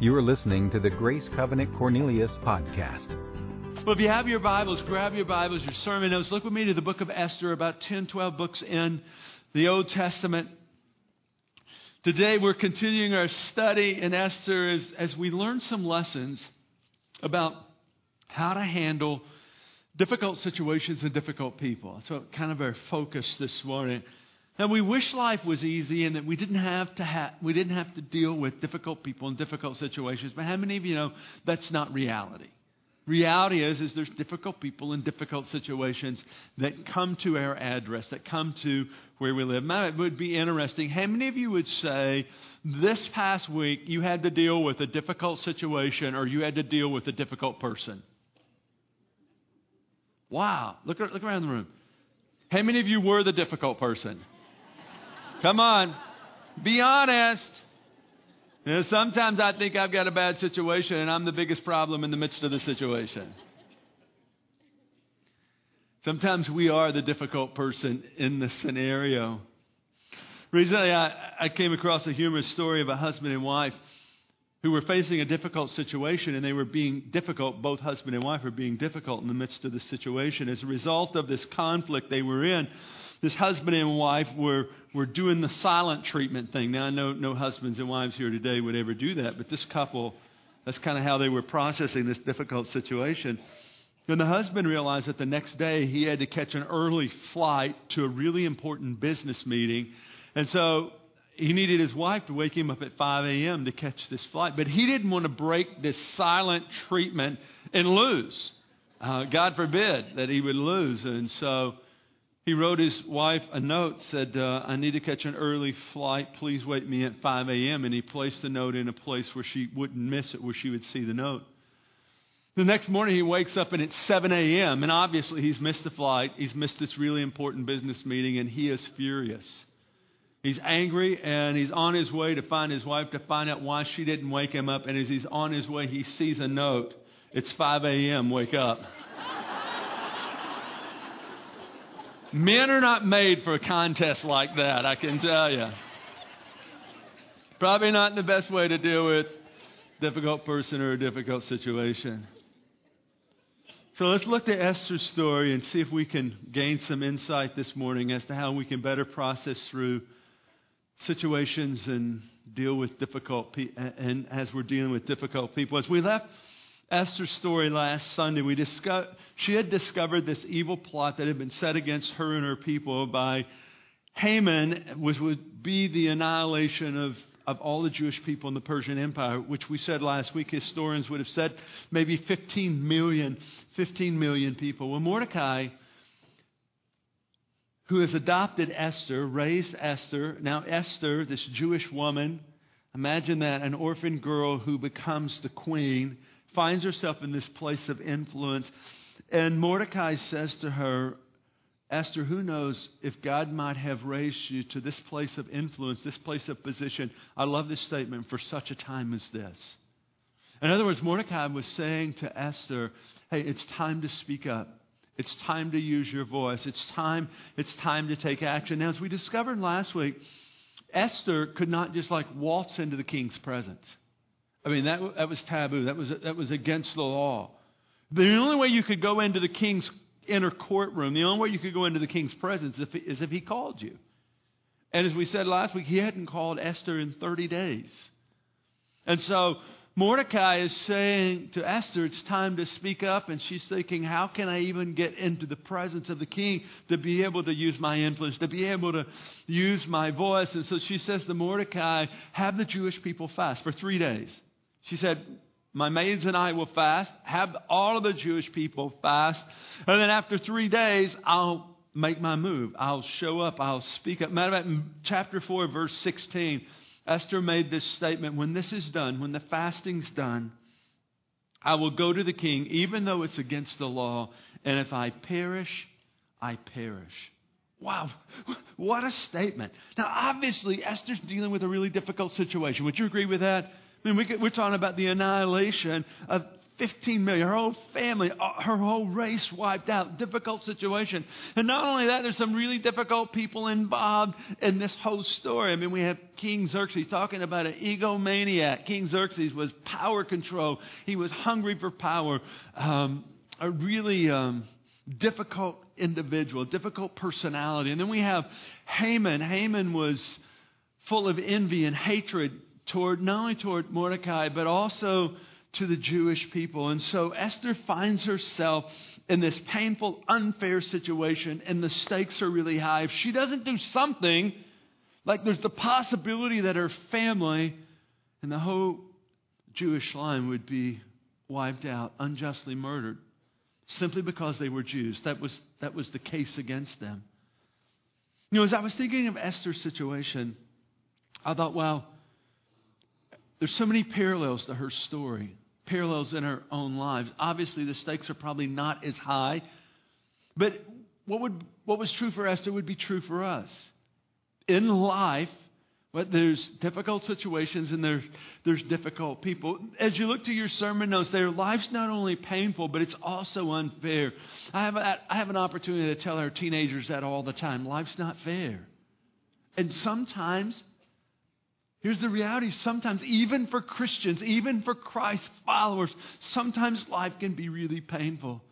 You are listening to the Grace Covenant Cornelius podcast. Well, if you have your Bibles, grab your Bibles, your sermon notes. Look with me to the book of Esther, about 10, 12 books in the Old Testament. Today, we're continuing our study in Esther as, as we learn some lessons about how to handle difficult situations and difficult people. So, kind of our focus this morning. And we wish life was easy and that we didn't have to ha- we didn't have to deal with difficult people and difficult situations. But how many of you know that's not reality? Reality is, is there's difficult people in difficult situations that come to our address, that come to where we live. Now, it would be interesting. How many of you would say this past week you had to deal with a difficult situation or you had to deal with a difficult person? Wow. Look, look around the room. How many of you were the difficult person? Come on. Be honest. You know, sometimes I think I've got a bad situation and I'm the biggest problem in the midst of the situation. Sometimes we are the difficult person in the scenario. Recently, I, I came across a humorous story of a husband and wife who were facing a difficult situation and they were being difficult. Both husband and wife were being difficult in the midst of the situation. As a result of this conflict they were in, this husband and wife were, were doing the silent treatment thing. Now, I know no husbands and wives here today would ever do that, but this couple, that's kind of how they were processing this difficult situation. And the husband realized that the next day he had to catch an early flight to a really important business meeting. And so he needed his wife to wake him up at 5 a.m. to catch this flight. But he didn't want to break this silent treatment and lose. Uh, God forbid that he would lose. And so he wrote his wife a note, said, uh, I need to catch an early flight. Please wake me at 5 a.m. And he placed the note in a place where she wouldn't miss it, where she would see the note. The next morning, he wakes up and it's 7 a.m. And obviously, he's missed the flight. He's missed this really important business meeting, and he is furious. He's angry, and he's on his way to find his wife to find out why she didn't wake him up. And as he's on his way, he sees a note. It's 5 a.m. Wake up. Men are not made for a contest like that, I can tell you. Probably not the best way to deal with a difficult person or a difficult situation. So let's look at Esther's story and see if we can gain some insight this morning as to how we can better process through situations and deal with difficult people, and as we're dealing with difficult people. As we left Esther's story last Sunday, we discovered, she had discovered this evil plot that had been set against her and her people by Haman, which would be the annihilation of, of all the Jewish people in the Persian Empire, which we said last week, historians would have said maybe 15 million, 15 million people. Well, Mordecai, who has adopted Esther, raised Esther, now Esther, this Jewish woman, imagine that, an orphan girl who becomes the queen finds herself in this place of influence. And Mordecai says to her, Esther, who knows if God might have raised you to this place of influence, this place of position? I love this statement for such a time as this. In other words, Mordecai was saying to Esther, hey, it's time to speak up. It's time to use your voice. It's time, it's time to take action. Now, as we discovered last week, Esther could not just like waltz into the king's presence. I mean, that, that was taboo. That was, that was against the law. The only way you could go into the king's inner courtroom, the only way you could go into the king's presence if, is if he called you. And as we said last week, he hadn't called Esther in 30 days. And so Mordecai is saying to Esther, it's time to speak up. And she's thinking, how can I even get into the presence of the king to be able to use my influence, to be able to use my voice? And so she says to Mordecai, have the Jewish people fast for three days. She said, My maids and I will fast, have all of the Jewish people fast, and then after three days, I'll make my move. I'll show up. I'll speak up. Matter of fact, chapter 4, verse 16, Esther made this statement When this is done, when the fasting's done, I will go to the king, even though it's against the law, and if I perish, I perish. Wow, what a statement. Now, obviously, Esther's dealing with a really difficult situation. Would you agree with that? I mean, we, are talking about the annihilation of 15 million, her whole family, uh, her whole race wiped out. Difficult situation. And not only that, there's some really difficult people involved in this whole story. I mean, we have King Xerxes talking about an egomaniac. King Xerxes was power control, he was hungry for power. Um, a really um, difficult individual, difficult personality. And then we have Haman. Haman was full of envy and hatred toward not only toward Mordecai, but also to the Jewish people. And so Esther finds herself in this painful, unfair situation, and the stakes are really high. If she doesn't do something, like there's the possibility that her family and the whole Jewish line would be wiped out, unjustly murdered, simply because they were Jews. That was, that was the case against them. You know, as I was thinking of Esther's situation, I thought, well, there's so many parallels to her story parallels in our own lives. Obviously, the stakes are probably not as high, but what, would, what was true for Esther would be true for us. In life, but there's difficult situations and there's, there's difficult people. As you look to your sermon notes, their life's not only painful, but it's also unfair. I have, a, I have an opportunity to tell our teenagers that all the time. Life's not fair. And sometimes Here's the reality. Sometimes, even for Christians, even for Christ followers, sometimes life can be really painful.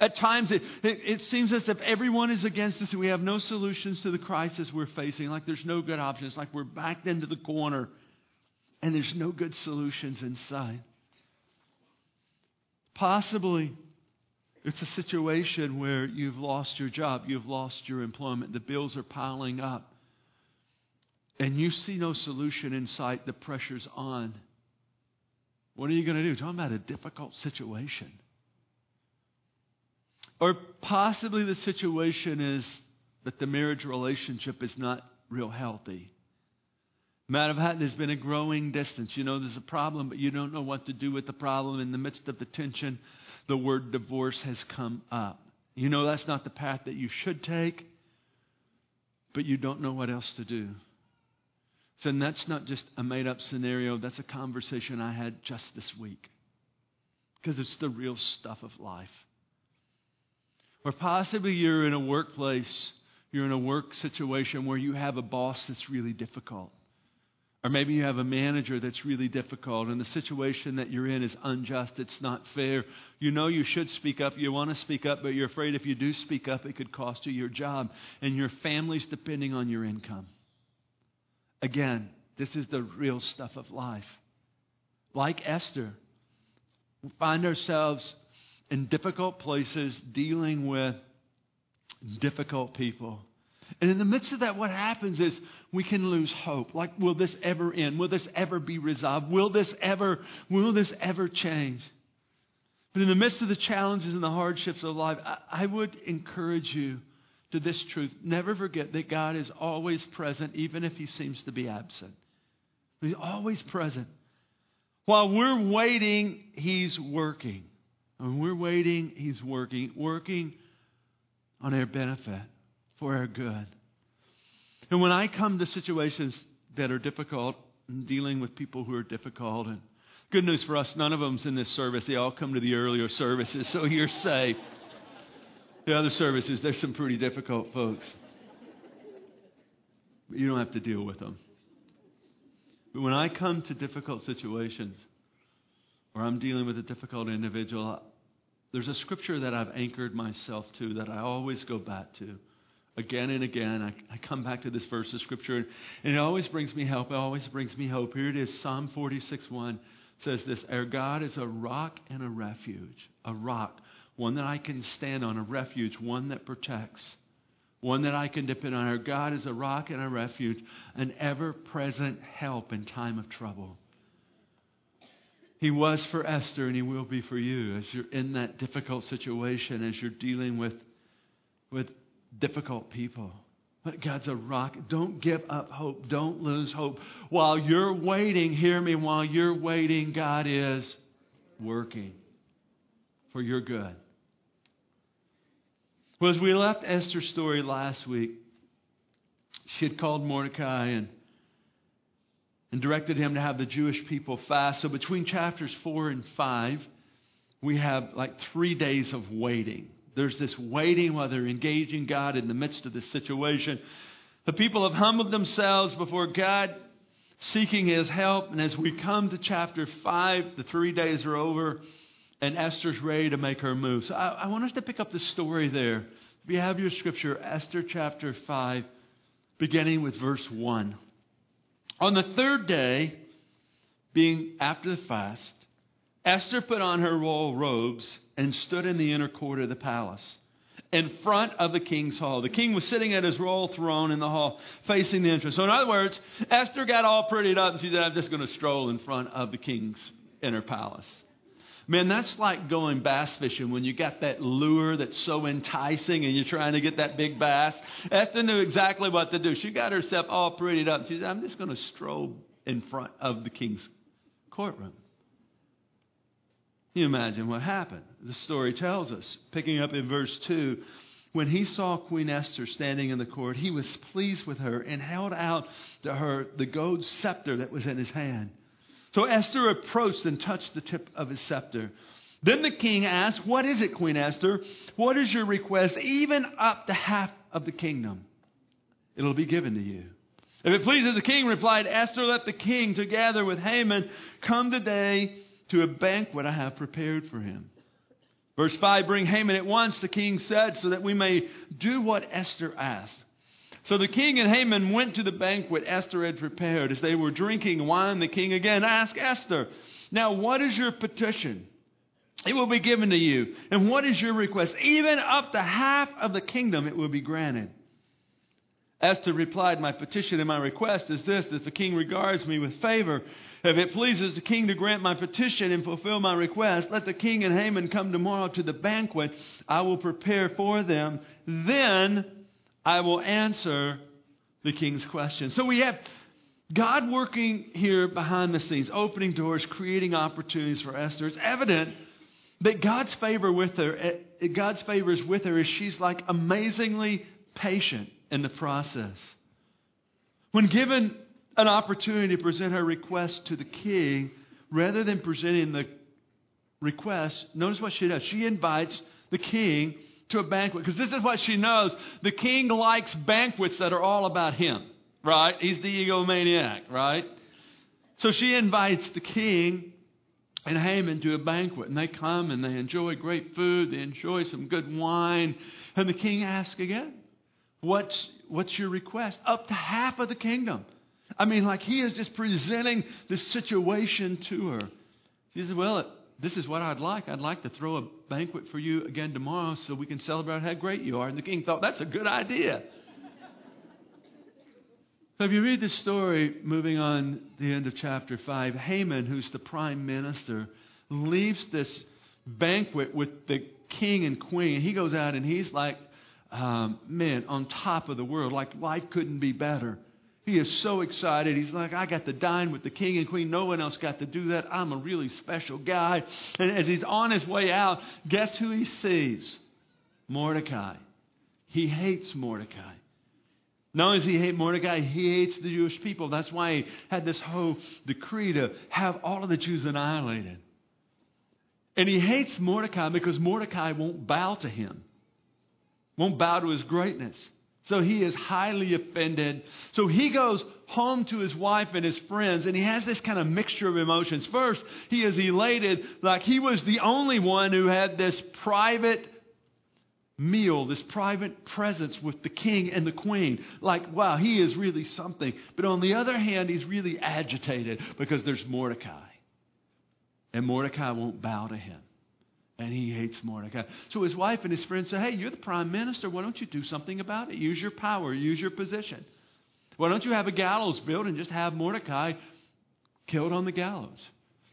At times, it, it, it, seems as if everyone is against us and we have no solutions to the crisis we're facing, like there's no good options, like we're backed into the corner and there's no good solutions in sight. Possibly, it's a situation where you've lost your job, you've lost your employment, the bills are piling up and you see no solution in sight, the pressure's on. What are you going to do? Talking about a difficult situation. Or possibly the situation is that the marriage relationship is not real healthy. Matter of fact, there's been a growing distance. You know, there's a problem, but you don't know what to do with the problem. In the midst of the tension, the word divorce has come up. You know that's not the path that you should take, but you don't know what else to do. So that's not just a made up scenario, that's a conversation I had just this week. Because it's the real stuff of life. Or possibly you're in a workplace, you're in a work situation where you have a boss that's really difficult. Or maybe you have a manager that's really difficult and the situation that you're in is unjust, it's not fair. You know you should speak up, you want to speak up, but you're afraid if you do speak up, it could cost you your job and your family's depending on your income. Again, this is the real stuff of life. Like Esther, we find ourselves in difficult places dealing with difficult people. And in the midst of that, what happens is we can lose hope. Like, will this ever end? Will this ever be resolved? Will this ever, will this ever change? But in the midst of the challenges and the hardships of life, I, I would encourage you to this truth. Never forget that God is always present, even if he seems to be absent. He's always present. While we're waiting, he's working. When we're waiting, he's working, working on our benefit, for our good. And when I come to situations that are difficult, and dealing with people who are difficult, and good news for us, none of them's in this service. They all come to the earlier services, so you're safe. The other services, there's some pretty difficult folks. But you don't have to deal with them. But when I come to difficult situations, or I'm dealing with a difficult individual, there's a scripture that I've anchored myself to that I always go back to. Again and again, I, I come back to this verse of scripture, and, and it always brings me help. It always brings me hope. Here it is Psalm 46 1 says this Our God is a rock and a refuge, a rock one that I can stand on, a refuge, one that protects, one that I can depend on. Our God is a rock and a refuge, an ever present help in time of trouble. He was for Esther and he will be for you as you're in that difficult situation, as you're dealing with, with difficult people. But God's a rock. Don't give up hope. Don't lose hope. While you're waiting, hear me, while you're waiting, God is working for your good. Well, as we left Esther's story last week, she had called Mordecai and, and directed him to have the Jewish people fast. So between chapters 4 and 5, we have like three days of waiting. There's this waiting while they're engaging God in the midst of this situation. The people have humbled themselves before God, seeking His help. And as we come to chapter 5, the three days are over, and Esther's ready to make her move. So I, I want us to pick up the story there. If you have your scripture, Esther chapter 5, beginning with verse 1. On the third day, being after the fast, Esther put on her royal robes and stood in the inner court of the palace in front of the king's hall. The king was sitting at his royal throne in the hall facing the entrance. So, in other words, Esther got all prettied up and she said, I'm just going to stroll in front of the king's inner palace. Man, that's like going bass fishing when you got that lure that's so enticing and you're trying to get that big bass. Esther knew exactly what to do. She got herself all prettied up. She said, I'm just going to stroll in front of the king's courtroom. Can you imagine what happened? The story tells us, picking up in verse 2, when he saw Queen Esther standing in the court, he was pleased with her and held out to her the gold scepter that was in his hand. So Esther approached and touched the tip of his scepter. Then the king asked, What is it, Queen Esther? What is your request, even up to half of the kingdom? It'll be given to you. If it pleases the king, replied Esther, let the king, together with Haman, come today to a banquet I have prepared for him. Verse 5 Bring Haman at once, the king said, so that we may do what Esther asked. So the king and Haman went to the banquet Esther had prepared. As they were drinking wine, the king again asked Esther, Now what is your petition? It will be given to you. And what is your request? Even up to half of the kingdom it will be granted. Esther replied, My petition and my request is this that the king regards me with favor. If it pleases the king to grant my petition and fulfill my request, let the king and Haman come tomorrow to the banquet I will prepare for them. Then I will answer the king's question. So we have God working here behind the scenes, opening doors, creating opportunities for Esther. It's evident that God's favor with her, eh, God's favor is with her is she's like amazingly patient in the process. When given an opportunity to present her request to the king, rather than presenting the request, notice what she does. She invites the king to a banquet because this is what she knows. The king likes banquets that are all about him, right? He's the egomaniac, right? So she invites the king and Haman to a banquet, and they come and they enjoy great food, they enjoy some good wine, and the king asks again, What's, what's your request? Up to half of the kingdom. I mean, like he is just presenting the situation to her. She says, Well, this is what I'd like. I'd like to throw a banquet for you again tomorrow so we can celebrate how great you are. And the king thought, That's a good idea. so if you read the story, moving on the end of chapter 5, Haman, who's the prime minister, leaves this banquet with the king and queen. He goes out and he's like um, man, on top of the world, like life couldn't be better. He is so excited. He's like, I got to dine with the king and queen. No one else got to do that. I'm a really special guy. And as he's on his way out, guess who he sees? Mordecai. He hates Mordecai. Not only does he hate Mordecai, he hates the Jewish people. That's why he had this whole decree to have all of the Jews annihilated. And he hates Mordecai because Mordecai won't bow to him won't bow to his greatness. So he is highly offended. So he goes home to his wife and his friends, and he has this kind of mixture of emotions. First, he is elated, like he was the only one who had this private meal, this private presence with the king and the queen. Like, wow, he is really something. But on the other hand, he's really agitated because there's Mordecai. And Mordecai won't bow to him and he hates Mordecai. So his wife and his friends say, Hey, you're the prime minister. Why don't you do something about it? Use your power, use your position. Why don't you have a gallows built and just have Mordecai killed on the gallows?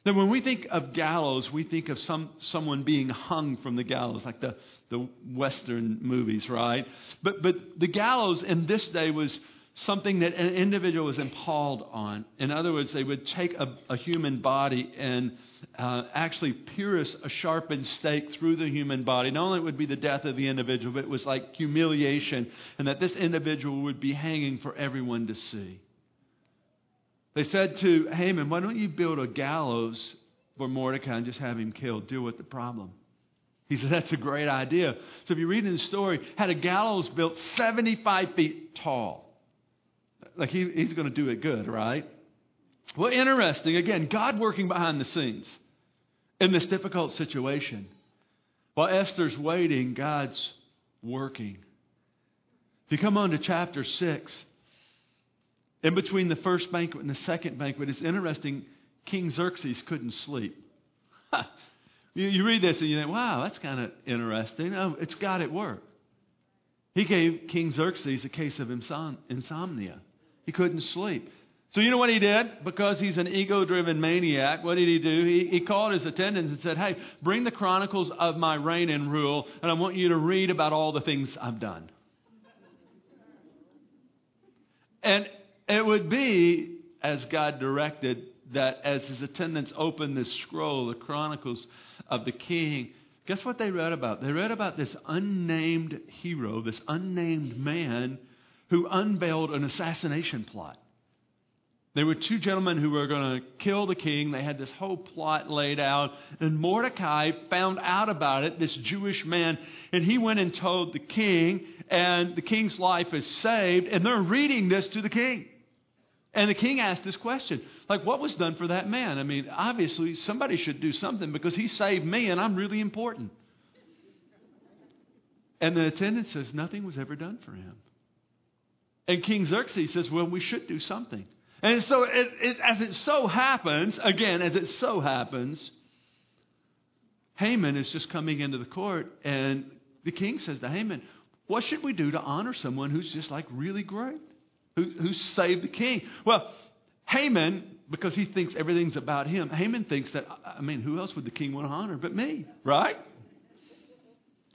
Then when we think of gallows, we think of some, someone being hung from the gallows, like the, the Western movies, right? But, but the gallows in this day was something that an individual was impaled on. In other words, they would take a, a human body and uh, actually pierce a sharpened stake through the human body. Not only would be the death of the individual, but it was like humiliation, and that this individual would be hanging for everyone to see. They said to Haman, Why don't you build a gallows for Mordecai and just have him killed, deal with the problem. He said, That's a great idea. So if you read in the story, had a gallows built 75 feet tall. Like he, he's going to do it good, right? Well, interesting. Again, God working behind the scenes in this difficult situation. While Esther's waiting, God's working. If you come on to chapter 6, in between the first banquet and the second banquet, it's interesting. King Xerxes couldn't sleep. you, you, read this and you think, wow, that's kind of interesting. Oh, it's God at work. He gave King Xerxes a case of insomnia. He couldn't sleep. So you know what he did? Because he's an ego-driven maniac, what did he do? He, he called his attendants and said, hey, bring the chronicles of my reign and rule, and I want you to read about all the things I've done. And it would be, as God directed, that as his attendants opened this scroll, the chronicles of the king, guess what they read about? They read about this unnamed hero, this unnamed man who unveiled an assassination plot. There were two gentlemen who were going to kill the king. They had this whole plot laid out. And Mordecai found out about it, this Jewish man, and he went and told the king, and the king's life is saved. And they're reading this to the king. And the king asked this question like, what was done for that man? I mean, obviously, somebody should do something because he saved me and I'm really important. And the attendant says, nothing was ever done for him. And King Xerxes says, well, we should do something. And so, it, it, as it so happens, again, as it so happens, Haman is just coming into the court, and the king says to Haman, What should we do to honor someone who's just like really great, who, who saved the king? Well, Haman, because he thinks everything's about him, Haman thinks that, I mean, who else would the king want to honor but me, right?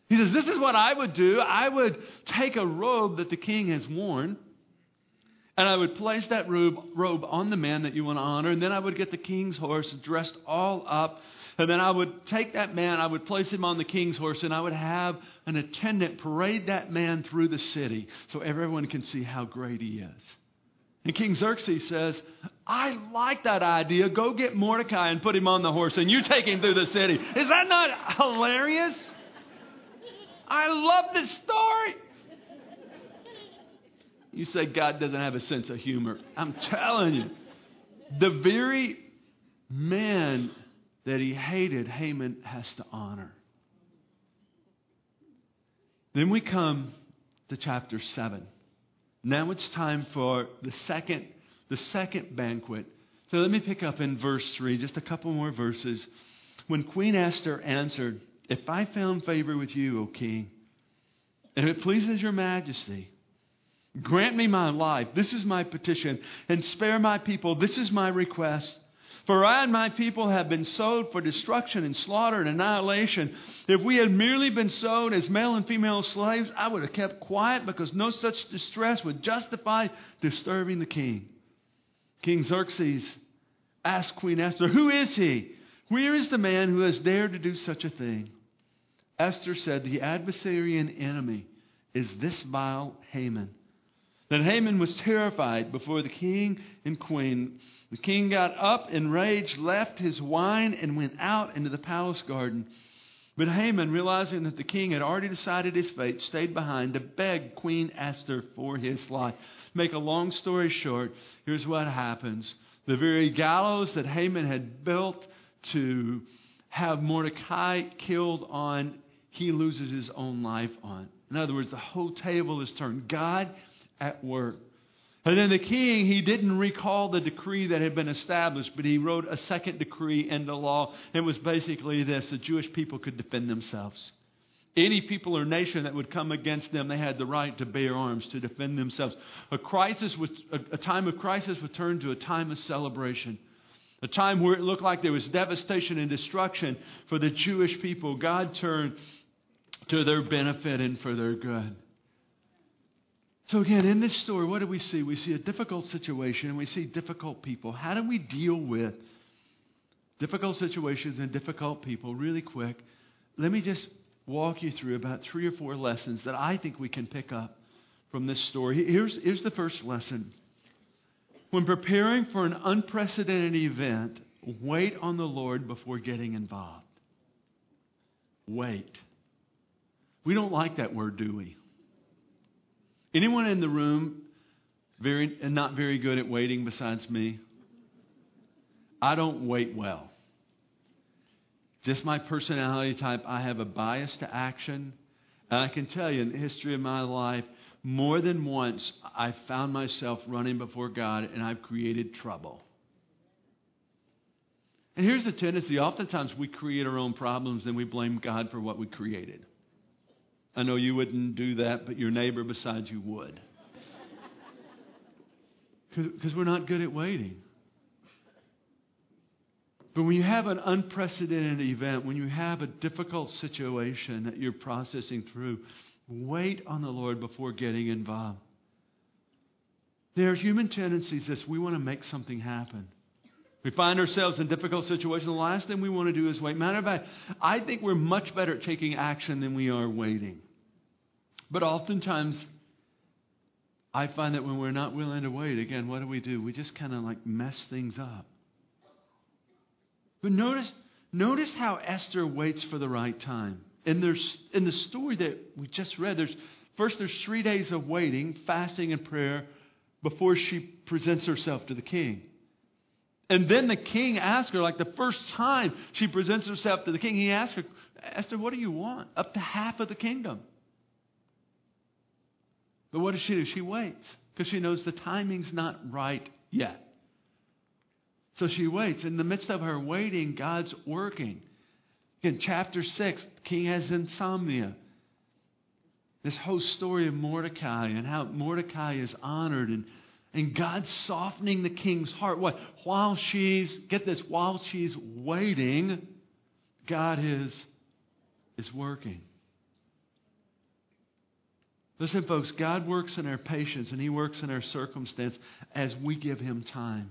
He says, This is what I would do. I would take a robe that the king has worn and I would place that robe, robe on the man that you want to honor. And then I would get the king's horse dressed all up. And then I would take that man, I would place him on the king's horse, and I would have an attendant parade that man through the city so everyone can see how great he is. And King Xerxes says, I like that idea. Go get Mordecai and put him on the horse, and you take him through the city. Is that not hilarious? I love this story. You say God doesn't have a sense of humor. I'm telling you. The very man that he hated, Haman has to honor. Then we come to chapter 7. Now it's time for the second, the second banquet. So let me pick up in verse 3, just a couple more verses. When Queen Esther answered, If I found favor with you, O king, and if it pleases your majesty, Grant me my life. This is my petition. And spare my people. This is my request. For I and my people have been sold for destruction and slaughter and annihilation. If we had merely been sold as male and female slaves, I would have kept quiet because no such distress would justify disturbing the king. King Xerxes asked Queen Esther, Who is he? Where is the man who has dared to do such a thing? Esther said, The adversary and enemy is this vile Haman. Then Haman was terrified before the king and queen. The king got up in rage, left his wine, and went out into the palace garden. But Haman, realizing that the king had already decided his fate, stayed behind to beg Queen Esther for his life. Make a long story short, here's what happens. The very gallows that Haman had built to have Mordecai killed on, he loses his own life on. In other words, the whole table is turned. God at work. And then the king, he didn't recall the decree that had been established, but he wrote a second decree into law. It was basically this the Jewish people could defend themselves. Any people or nation that would come against them, they had the right to bear arms to defend themselves. A crisis was, a, a time of crisis would turn to a time of celebration. A time where it looked like there was devastation and destruction for the Jewish people. God turned to their benefit and for their good. So, again, in this story, what do we see? We see a difficult situation and we see difficult people. How do we deal with difficult situations and difficult people really quick? Let me just walk you through about three or four lessons that I think we can pick up from this story. Here's, here's the first lesson. When preparing for an unprecedented event, Wait on the Lord before getting involved. Wait. We don't like that word, do we? Anyone in the room very and not very good at waiting besides me? I don't wait well. Just my personality type, I have a bias to action. And I can tell you in the history of my life, more than once, I found myself running before God and I've created trouble. And here's the tendency oftentimes we create our own problems and we blame God for what we created. I know you wouldn't do that, but your neighbor beside you would. Because we're not good at waiting. But when you have an unprecedented event, when you have a difficult situation that you're processing through, wait on the Lord before getting involved. There are human tendencies that we want to make something happen. We find ourselves in difficult situations. The last thing we want to do is wait. Matter of fact, I think we're much better at taking action than we are waiting. But oftentimes, I find that when we're not willing to wait, again, what do we do? We just kind of like mess things up. But notice, notice how Esther waits for the right time. In, there's, in the story that we just read, there's, first there's three days of waiting, fasting, and prayer before she presents herself to the king. And then the king asks her, like the first time she presents herself to the king, he asks her, Esther, what do you want? Up to half of the kingdom. But what does she do? She waits because she knows the timing's not right yet. So she waits. In the midst of her waiting, God's working. In chapter 6, the king has insomnia. This whole story of Mordecai and how Mordecai is honored and, and God softening the king's heart. What? While she's, get this, while she's waiting, God is, is working. Listen, folks, God works in our patience and He works in our circumstance as we give Him time.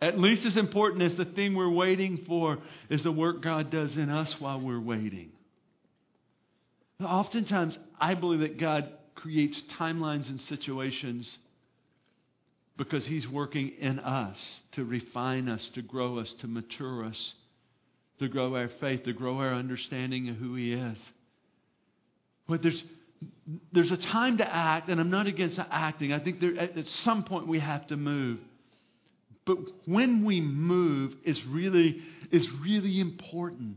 At least as important as the thing we're waiting for is the work God does in us while we're waiting. Oftentimes, I believe that God creates timelines and situations because He's working in us to refine us, to grow us, to mature us, to grow our faith, to grow our understanding of who He is. But there's there's a time to act, and I'm not against acting. I think there, at some point we have to move. But when we move is really, is really important.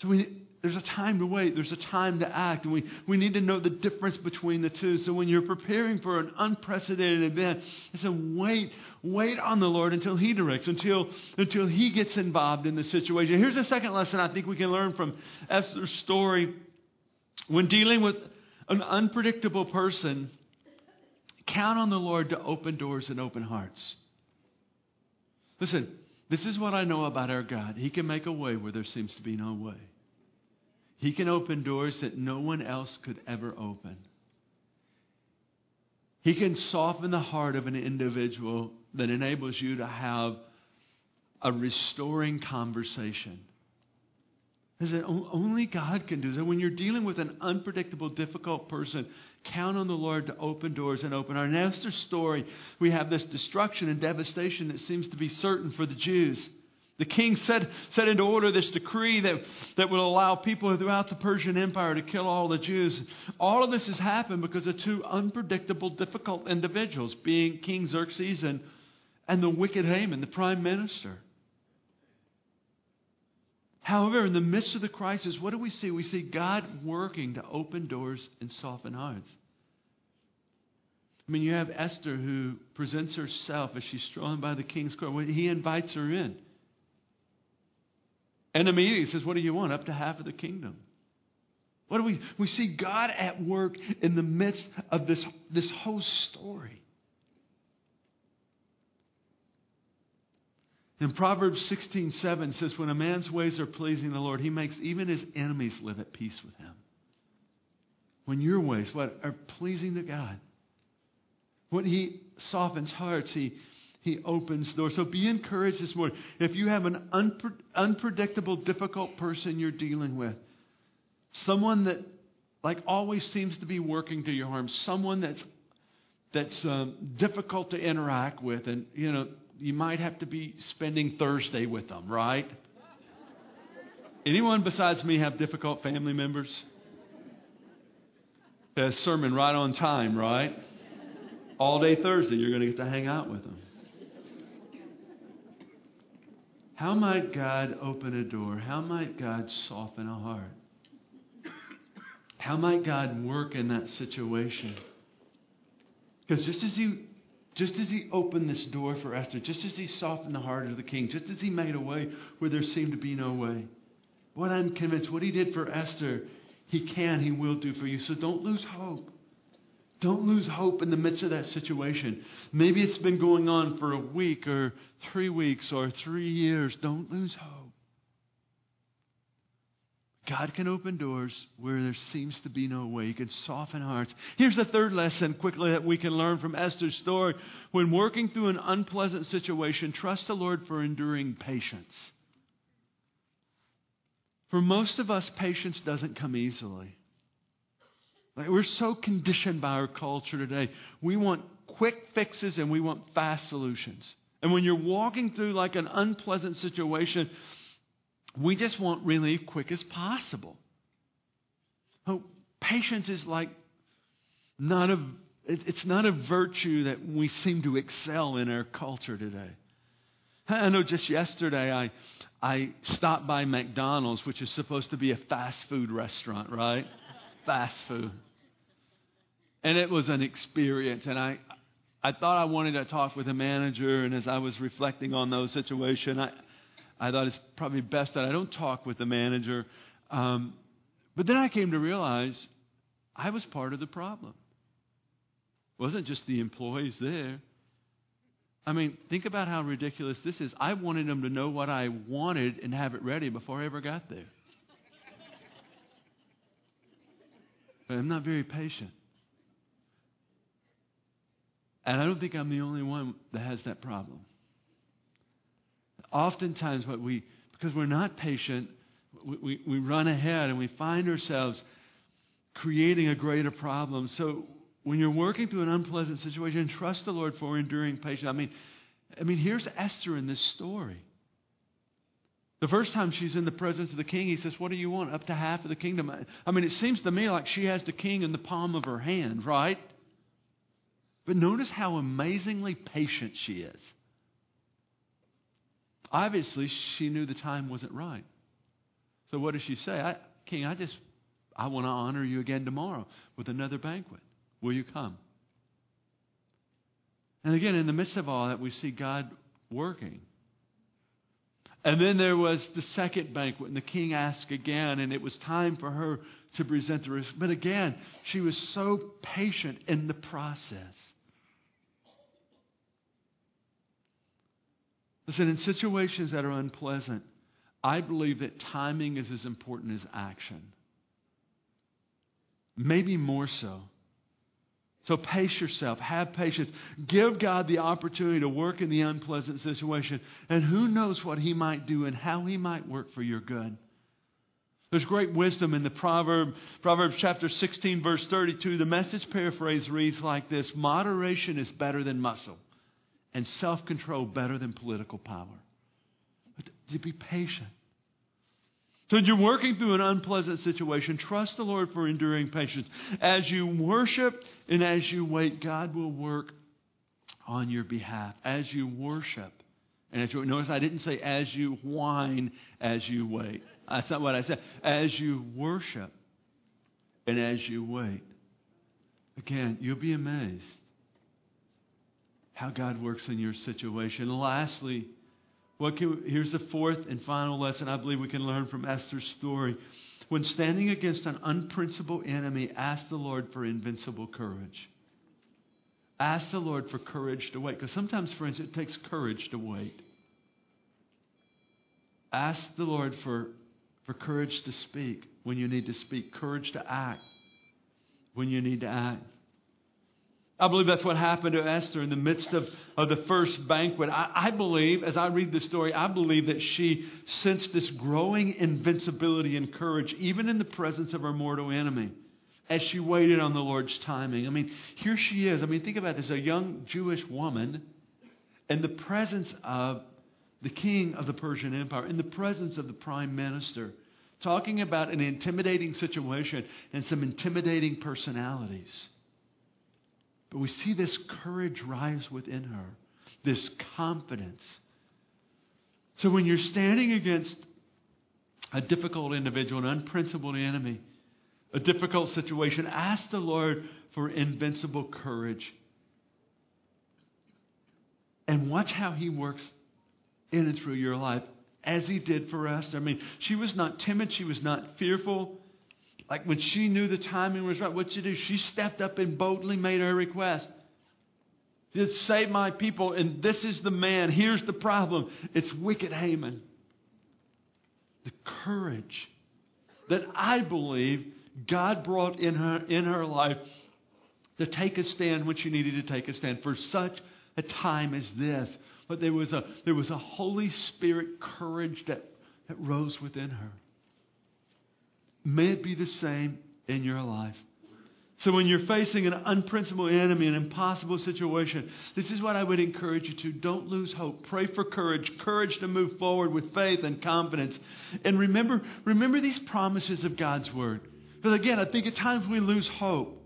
So we, there's a time to wait, there's a time to act, and we, we need to know the difference between the two. So when you're preparing for an unprecedented event, it's a wait, wait on the Lord until He directs, until, until He gets involved in the situation. Here's a second lesson I think we can learn from Esther's story when dealing with an unpredictable person, count on the Lord to open doors and open hearts. Listen, this is what I know about our God. He can make a way where there seems to be no way. He can open doors that no one else could ever open. He can soften the heart of an individual that enables you to have a restoring conversation. Is That only God can do that. When you're dealing with an unpredictable, difficult person, count on the Lord to open doors and open our. next story, we have this destruction and devastation that seems to be certain for the Jews. The king set, set into order this decree that, that will allow people throughout the Persian Empire to kill all the Jews. All of this has happened because of two unpredictable, difficult individuals, being King Xerxes and, and the wicked Haman, the prime minister. However, in the midst of the crisis, what do we see? We see God working to open doors and soften hearts. I mean, you have Esther who presents herself as she's strolling by the king's court. He invites her in. And immediately says, What do you want? Up to half of the kingdom. What do we we see God at work in the midst of this, this whole story. In Proverbs 16 7 says, When a man's ways are pleasing the Lord, he makes even his enemies live at peace with him. When your ways, what are pleasing to God, when he softens hearts, he, he opens doors. So be encouraged this morning. If you have an unpre- unpredictable, difficult person you're dealing with, someone that like always seems to be working to your harm, someone that's that's um, difficult to interact with, and you know you might have to be spending Thursday with them, right? Anyone besides me have difficult family members? A sermon right on time, right? All day Thursday, you're going to get to hang out with them. How might God open a door? How might God soften a heart? How might God work in that situation? Because just as he just as he opened this door for Esther, just as he softened the heart of the king, just as he made a way where there seemed to be no way, what I'm convinced, what he did for Esther, he can, he will do for you. So don't lose hope. Don't lose hope in the midst of that situation. Maybe it's been going on for a week or three weeks or three years. Don't lose hope. God can open doors where there seems to be no way. He can soften hearts. Here's the third lesson quickly that we can learn from Esther's story. When working through an unpleasant situation, trust the Lord for enduring patience. For most of us, patience doesn't come easily. Like we're so conditioned by our culture today. We want quick fixes and we want fast solutions. And when you're walking through like an unpleasant situation, we just want relief quick as possible. Oh, patience is like not a it's not a virtue that we seem to excel in our culture today. I know just yesterday I I stopped by McDonald's, which is supposed to be a fast food restaurant, right? Fast food. And it was an experience. And I, I thought I wanted to talk with the manager. And as I was reflecting on those situations, I, I thought it's probably best that I don't talk with the manager. Um, but then I came to realize I was part of the problem. It wasn't just the employees there. I mean, think about how ridiculous this is. I wanted them to know what I wanted and have it ready before I ever got there. But I'm not very patient. And I don't think I'm the only one that has that problem. Oftentimes, what we, because we're not patient, we, we, we run ahead and we find ourselves creating a greater problem. So when you're working through an unpleasant situation, trust the Lord for enduring patience. I mean, I mean, here's Esther in this story. The first time she's in the presence of the king, he says, What do you want? Up to half of the kingdom. I mean, it seems to me like she has the king in the palm of her hand, right? But notice how amazingly patient she is. Obviously, she knew the time wasn't right. So what does she say? I, king, I just, I want to honor you again tomorrow with another banquet. Will you come? And again, in the midst of all that, we see God working. And then there was the second banquet, and the king asked again, and it was time for her to present the risk. But again, she was so patient in the process. Listen, in situations that are unpleasant, I believe that timing is as important as action. Maybe more so. So pace yourself, have patience, give God the opportunity to work in the unpleasant situation, and who knows what He might do and how He might work for your good. There's great wisdom in the proverb, Proverbs chapter 16, verse 32. The message paraphrase reads like this Moderation is better than muscle, and self control better than political power. But to be patient. So, you're working through an unpleasant situation, trust the Lord for enduring patience. As you worship and as you wait, God will work on your behalf. As you worship, and as you notice, I didn't say as you whine as you wait. That's not what I said. As you worship and as you wait. Again, you'll be amazed how God works in your situation. Lastly, what can, here's the fourth and final lesson I believe we can learn from Esther's story. When standing against an unprincipled enemy, ask the Lord for invincible courage. Ask the Lord for courage to wait. Because sometimes, friends, it takes courage to wait. Ask the Lord for, for courage to speak when you need to speak, courage to act when you need to act. I believe that's what happened to Esther in the midst of, of the first banquet. I, I believe, as I read the story, I believe that she sensed this growing invincibility and courage, even in the presence of her mortal enemy, as she waited on the Lord's timing. I mean, here she is. I mean, think about this a young Jewish woman in the presence of the king of the Persian Empire, in the presence of the prime minister, talking about an intimidating situation and some intimidating personalities. But we see this courage rise within her, this confidence. So when you're standing against a difficult individual, an unprincipled enemy, a difficult situation, ask the Lord for invincible courage. And watch how He works in and through your life as He did for us. I mean, she was not timid, she was not fearful. Like when she knew the timing was right, what she do? She stepped up and boldly made her request. Just save my people, and this is the man. Here's the problem it's wicked Haman. The courage that I believe God brought in her, in her life to take a stand when she needed to take a stand for such a time as this. But there was a, there was a Holy Spirit courage that, that rose within her. May it be the same in your life. So when you're facing an unprincipled enemy, an impossible situation, this is what I would encourage you to. Don't lose hope. Pray for courage, courage to move forward with faith and confidence. And remember, remember these promises of God's word. Because again, I think at times we lose hope.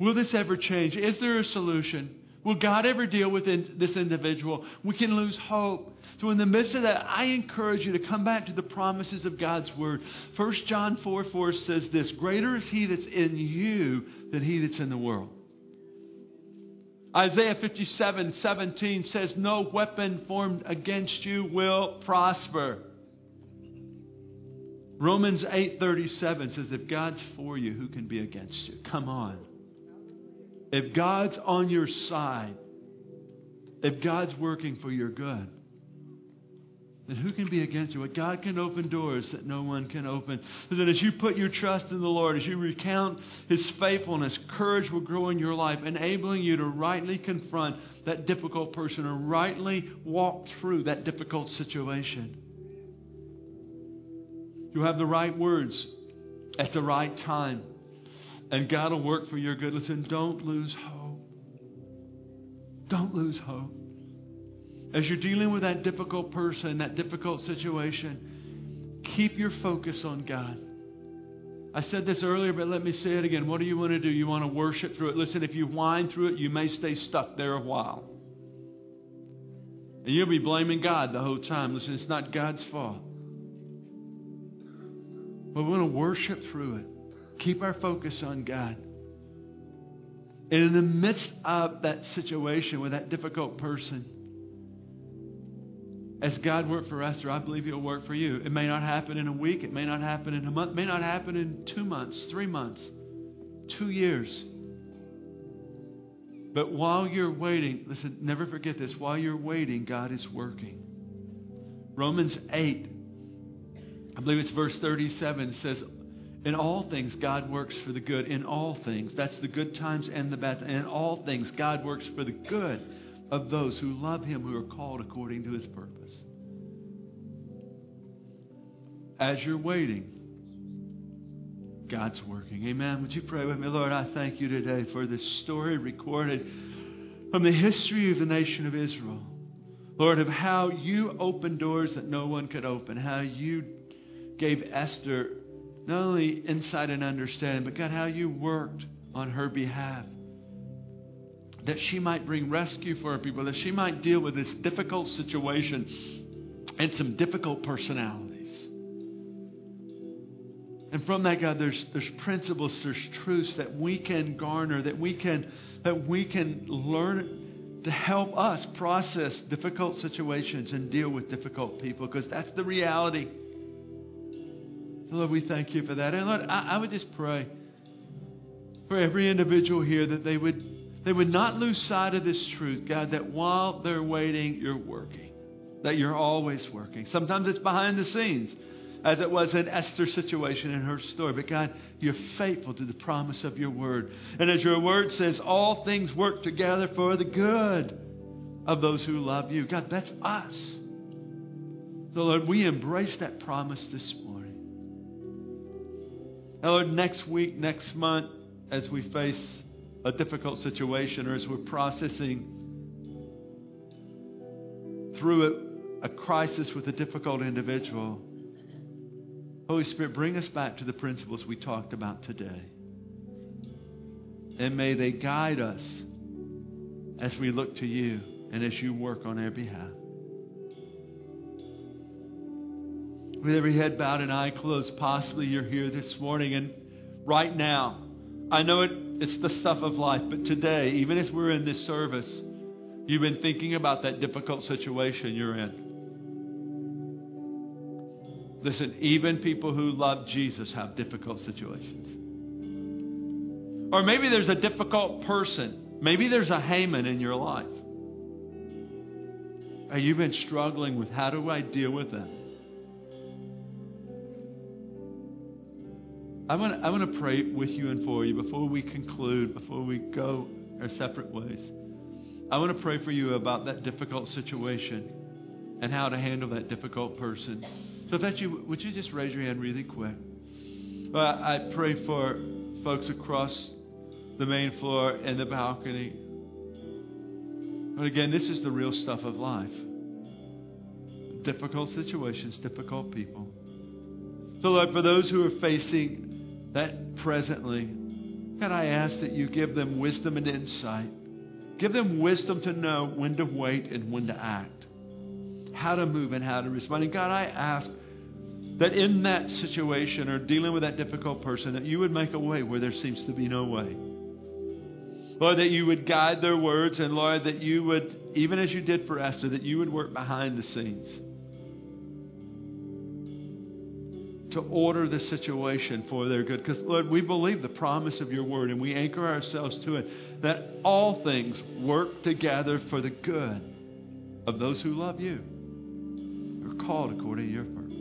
Will this ever change? Is there a solution? Will God ever deal with this individual? We can lose hope. So, in the midst of that, I encourage you to come back to the promises of God's Word. 1 John 4 4 says this Greater is He that's in you than He that's in the world. Isaiah 57 17 says, No weapon formed against you will prosper. Romans 8:37 says if God's for you who can be against you come on if God's on your side if God's working for your good then who can be against you? But God can open doors that no one can open. So that as you put your trust in the Lord, as you recount His faithfulness, courage will grow in your life, enabling you to rightly confront that difficult person or rightly walk through that difficult situation. You'll have the right words at the right time, and God will work for your good. Listen, don't lose hope. Don't lose hope as you're dealing with that difficult person, that difficult situation, keep your focus on God. I said this earlier, but let me say it again. What do you want to do? You want to worship through it. Listen, if you whine through it, you may stay stuck there a while. And you'll be blaming God the whole time. Listen, it's not God's fault. But we want to worship through it. Keep our focus on God. And in the midst of that situation with that difficult person, as God worked for us, or I believe He'll work for you. It may not happen in a week, it may not happen in a month, it may not happen in two months, three months, two years. But while you're waiting, listen, never forget this. While you're waiting, God is working. Romans 8, I believe it's verse 37, says, In all things, God works for the good. In all things. That's the good times and the bad. In all things, God works for the good of those who love him who are called according to his purpose. As you're waiting, God's working. Amen. Would you pray with me? Lord, I thank you today for this story recorded from the history of the nation of Israel. Lord, of how you opened doors that no one could open, how you gave Esther not only insight and understanding, but God, how you worked on her behalf that she might bring rescue for her people, that she might deal with this difficult situation and some difficult personalities. And from that, God, there's, there's principles, there's truths that we can garner, that we can, that we can learn to help us process difficult situations and deal with difficult people, because that's the reality. So Lord, we thank you for that. And Lord, I, I would just pray for every individual here that they would they would not lose sight of this truth, God, that while they're waiting, you're working, that you're always working. Sometimes it's behind the scenes, as it was in Esther's situation in her story. But God, you're faithful to the promise of your word. And as your word says, all things work together for the good of those who love you. God, that's us. So, Lord, we embrace that promise this morning. Lord, next week, next month, as we face a difficult situation or as we're processing through a, a crisis with a difficult individual. Holy Spirit, bring us back to the principles we talked about today. And may they guide us as we look to you and as you work on our behalf. With every head bowed and eye closed, possibly you're here this morning and right now. I know it, it's the stuff of life, but today, even as we're in this service, you've been thinking about that difficult situation you're in. Listen, even people who love Jesus have difficult situations. Or maybe there's a difficult person. Maybe there's a Haman in your life. Or you've been struggling with how do I deal with them? I want, I want to pray with you and for you before we conclude, before we go our separate ways. I want to pray for you about that difficult situation and how to handle that difficult person. So, if that's you, would you just raise your hand really quick? Well, I pray for folks across the main floor and the balcony. But again, this is the real stuff of life difficult situations, difficult people. So, Lord, for those who are facing that presently, God, I ask that you give them wisdom and insight. Give them wisdom to know when to wait and when to act, how to move and how to respond. And God, I ask that in that situation or dealing with that difficult person, that you would make a way where there seems to be no way. Lord, that you would guide their words, and Lord, that you would, even as you did for Esther, that you would work behind the scenes. To order the situation for their good. Because, Lord, we believe the promise of your word and we anchor ourselves to it that all things work together for the good of those who love you, are called according to your purpose.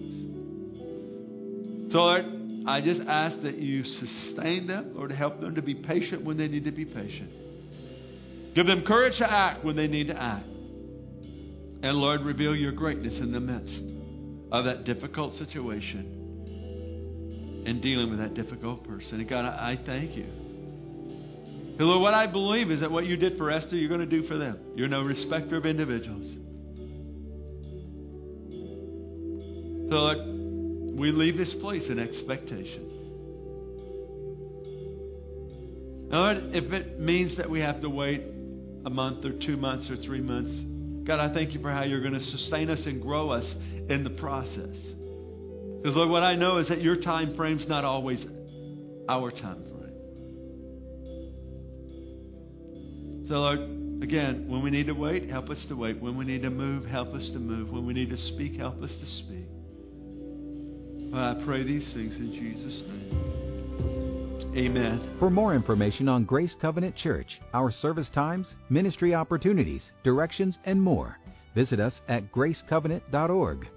So, Lord, I just ask that you sustain them, Lord, help them to be patient when they need to be patient. Give them courage to act when they need to act. And Lord, reveal your greatness in the midst of that difficult situation and dealing with that difficult person. And God, I, thank you. And Lord, what I believe is that what you did for Esther, you're going to do for them. You're no respecter of individuals. So, Lord, we leave this place in expectation. Lord, if it means that we have to wait a month or two months or three months, God, I thank you for how you're going to sustain us and grow us in the process. Because, Lord, what I know is that your time frame's not always our time frame. So, Lord, again, when we need to wait, help us to wait. When we need to move, help us to move. When we need to speak, help us to speak. I pray these things in Jesus' name. Amen. For more information on Grace Covenant Church, our service times, ministry opportunities, directions, and more, visit us at gracecovenant.org.